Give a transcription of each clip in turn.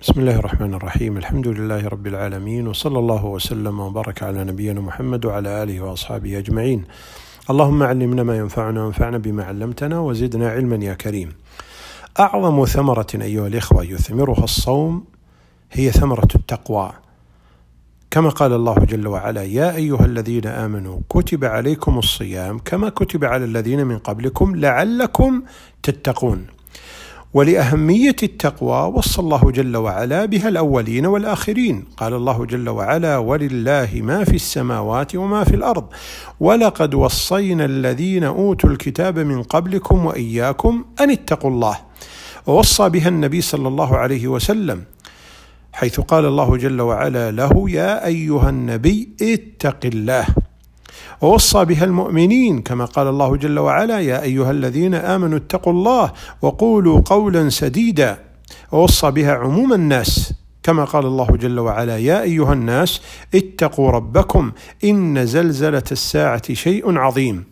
بسم الله الرحمن الرحيم الحمد لله رب العالمين وصلى الله وسلم وبارك على نبينا محمد وعلى اله واصحابه اجمعين اللهم علمنا ما ينفعنا وانفعنا بما علمتنا وزدنا علما يا كريم اعظم ثمره ايها الاخوه يثمرها الصوم هي ثمره التقوى كما قال الله جل وعلا يا ايها الذين امنوا كتب عليكم الصيام كما كتب على الذين من قبلكم لعلكم تتقون ولأهمية التقوى وصى الله جل وعلا بها الأولين والآخرين. قال الله جل وعلا ولله ما في السماوات وما في الأرض ولقد وصينا الذين أوتوا الكتاب من قبلكم وإياكم أن اتقوا الله ووصى بها النبي صلى الله عليه وسلم حيث قال الله جل وعلا له يا أيها النبي اتق الله ووصى بها المؤمنين كما قال الله جل وعلا يا أيها الذين آمنوا اتقوا الله وقولوا قولا سديدا. ووصى بها عموم الناس كما قال الله جل وعلا يا أيها الناس اتقوا ربكم إن زلزلة الساعة شيء عظيم.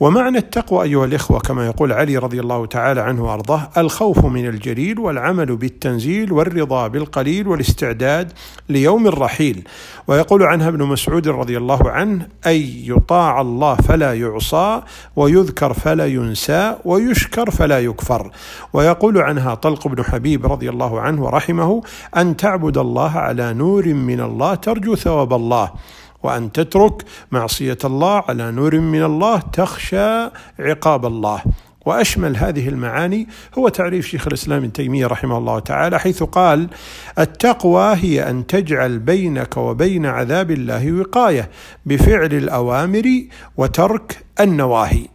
ومعنى التقوى أيها الإخوة كما يقول علي رضي الله تعالى عنه وأرضاه الخوف من الجليل والعمل بالتنزيل والرضا بالقليل والاستعداد ليوم الرحيل. ويقول عنها ابن مسعود رضي الله عنه أي يطاع الله فلا يعصى ويذكر فلا ينسى ويشكر فلا يكفر. ويقول عنها طلق بن حبيب رضي الله عنه ورحمه أن تعبد الله على نور من الله ترجو ثواب الله. وأن تترك معصية الله على نور من الله تخشى عقاب الله وأشمل هذه المعاني هو تعريف شيخ الإسلام ابن تيمية رحمه الله تعالى حيث قال: التقوى هي أن تجعل بينك وبين عذاب الله وقاية بفعل الأوامر وترك النواهي.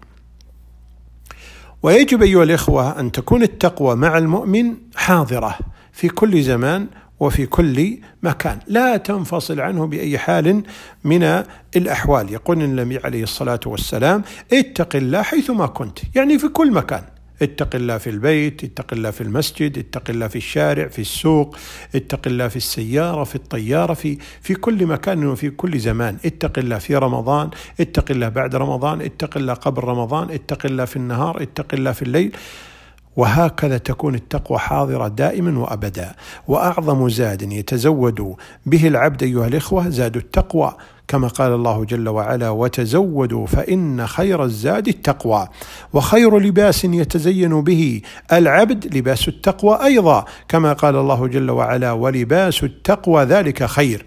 ويجب أيها الإخوة أن تكون التقوى مع المؤمن حاضرة في كل زمان وفي كل مكان لا تنفصل عنه باي حال من الاحوال يقول النبي عليه الصلاه والسلام اتق الله حيثما كنت يعني في كل مكان اتق الله في البيت اتق الله في المسجد اتق الله في الشارع في السوق اتق الله في السيارة في الطيارة في في كل مكان وفي كل زمان اتق الله في رمضان اتق الله بعد رمضان اتق الله قبل رمضان اتق الله في النهار اتق الله في الليل وهكذا تكون التقوى حاضرة دائما وأبدا. وأعظم زاد يتزود به العبد أيها الإخوة زاد التقوى كما قال الله جل وعلا وتزودوا فإن خير الزاد التقوى وخير لباس يتزين به العبد لباس التقوى أيضا كما قال الله جل وعلا ولباس التقوى ذلك خير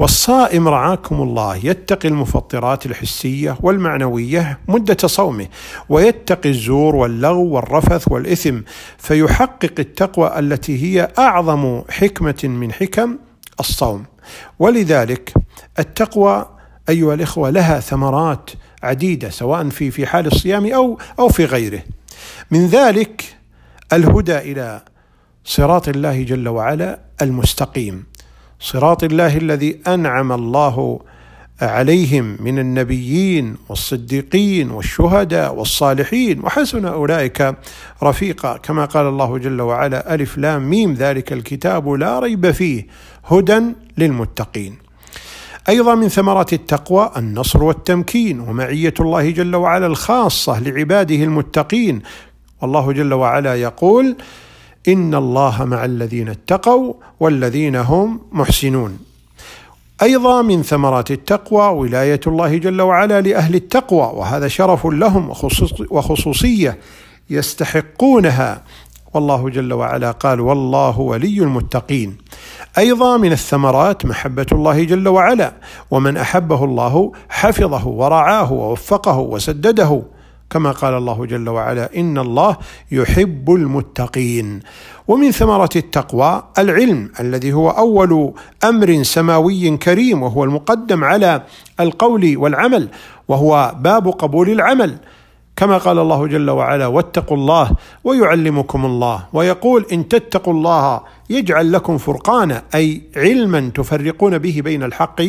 والصائم رعاكم الله يتقي المفطرات الحسية والمعنوية مدة صومه ويتقي الزور واللغو والرفث والإثم فيحقق التقوى التي هي أعظم حكمة من حكم الصوم. ولذلك التقوى أيها الإخوة لها ثمرات عديدة سواء في في حال الصيام أو أو في غيره. من ذلك الهدى إلى صراط الله جل وعلا المستقيم. صراط الله الذي أنعم الله عليهم من النبيين والصديقين والشهداء والصالحين. وحسن أولئك رفيقا. كما قال الله جل وعلا ألف لام ميم ذلك الكتاب لا ريب فيه هدى للمتقين. أيضا من ثمرات التقوى النصر والتمكين ومعية الله جل وعلا الخاصة لعباده المتقين. والله جل وعلا يقول ان الله مع الذين اتقوا والذين هم محسنون. أيضا من ثمرات التقوى ولاية الله جل وعلا لأهل التقوى وهذا شرف لهم وخصوصية يستحقونها. والله جل وعلا قال والله ولي المتقين. أيضا من الثمرات محبة الله جل وعلا ومن أحبه الله حفظه ورعاه ووفقه وسدده. كما قال الله جل وعلا إن الله يحب المتقين. ومن ثمرة التقوى العلم الذي هو أول أمر سماوي كريم وهو المقدم على القول والعمل وهو باب قبول العمل. كما قال الله جل وعلا واتقوا الله ويعلمكم الله. ويقول إن تتقوا الله يجعل لكم فرقانا أي علما تفرقون به بين الحق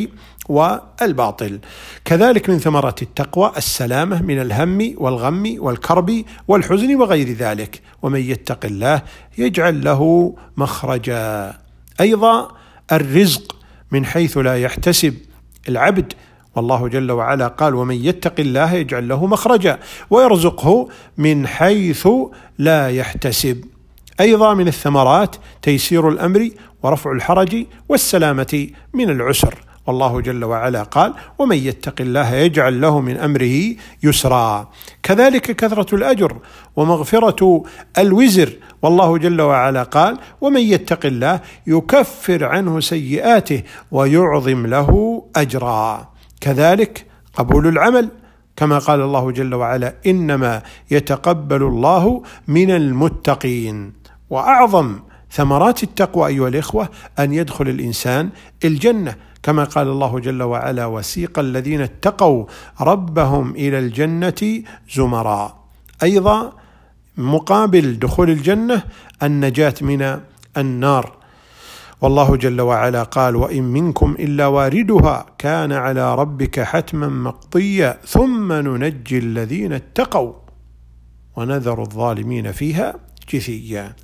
والباطل. كذلك من ثمرات التقوى السلامة من الهم والغم والكرب والحزن وغير ذلك. ومن يتق الله يجعل له مخرجا. أيضا الرزق من حيث لا يحتسب العبد والله جل وعلا قال ومن يتق الله يجعل له مخرجا ويرزقه من حيث لا يحتسب. أيضا من الثمرات تيسير الأمر ورفع الحرج والسلامة من العسر. والله جل وعلا قال ومن يتق الله يجعل له من أمره يسرا. كذلك كثرة الأجر ومغفرة الوزر. والله جل وعلا قال ومن يتق الله يكفر عنه سيئاته ويعظم له أجرا. كذلك قبول العمل كما قال الله جل وعلا إنما يتقبل الله من المتقين. وأعظم ثمرات التقوى أيها الإخوة أن يدخل الإنسان الجنة. كما قال الله جل وعلا وسيق الذين اتقوا ربهم إلى الجنة زمرا. أيضا مقابل دخول الجنة النجاة من النار. والله جل وعلا قال وإن منكم إلا واردها كان على ربك حتما مقضيا ثم ننجي الذين اتقوا. ونذر الظالمين فيها جثيا.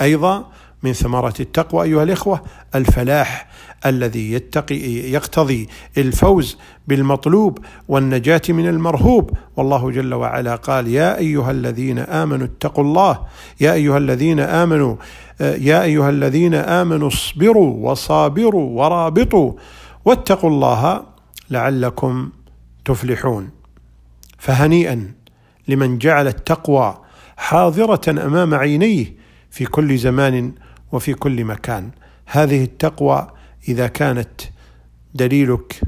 أيضا من ثمرة التقوى أيها الإخوة الفلاح الذي يتقي يقتضي الفوز بالمطلوب والنجاة من المرهوب. والله جل وعلا قال يا أيها الذين آمنوا اتقوا الله يا أيها الذين آمنوا يا أيها الذين آمنوا اصبروا وصابروا ورابطوا واتقوا الله لعلكم تفلحون. فهنيئا لمن جعل التقوى حاضرة أمام عينيه في كل زمان وفي كل مكان. هذه التقوى إذا كانت دليلك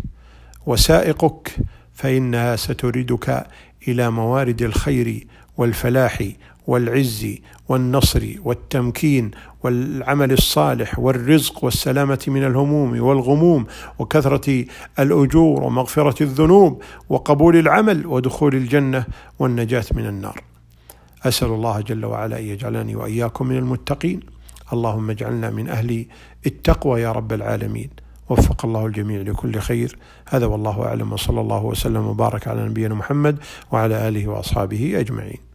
وسائقك فإنها ستردك إلى موارد الخير والفلاح والعز والنصر والتمكين والعمل الصالح والرزق والسلامة من الهموم والغموم وكثرة الأجور ومغفرة الذنوب وقبول العمل ودخول الجنة والنجاة من النار. أسأل الله جل وعلا أن يجعلني وإياكم من المتقين. اللهم اجعلنا من أهل التقوى يا رب العالمين. وفق الله الجميع لكل خير. هذا والله أعلم. وصلى الله وسلم وبارك على نبينا محمد وعلى آله وأصحابه أجمعين.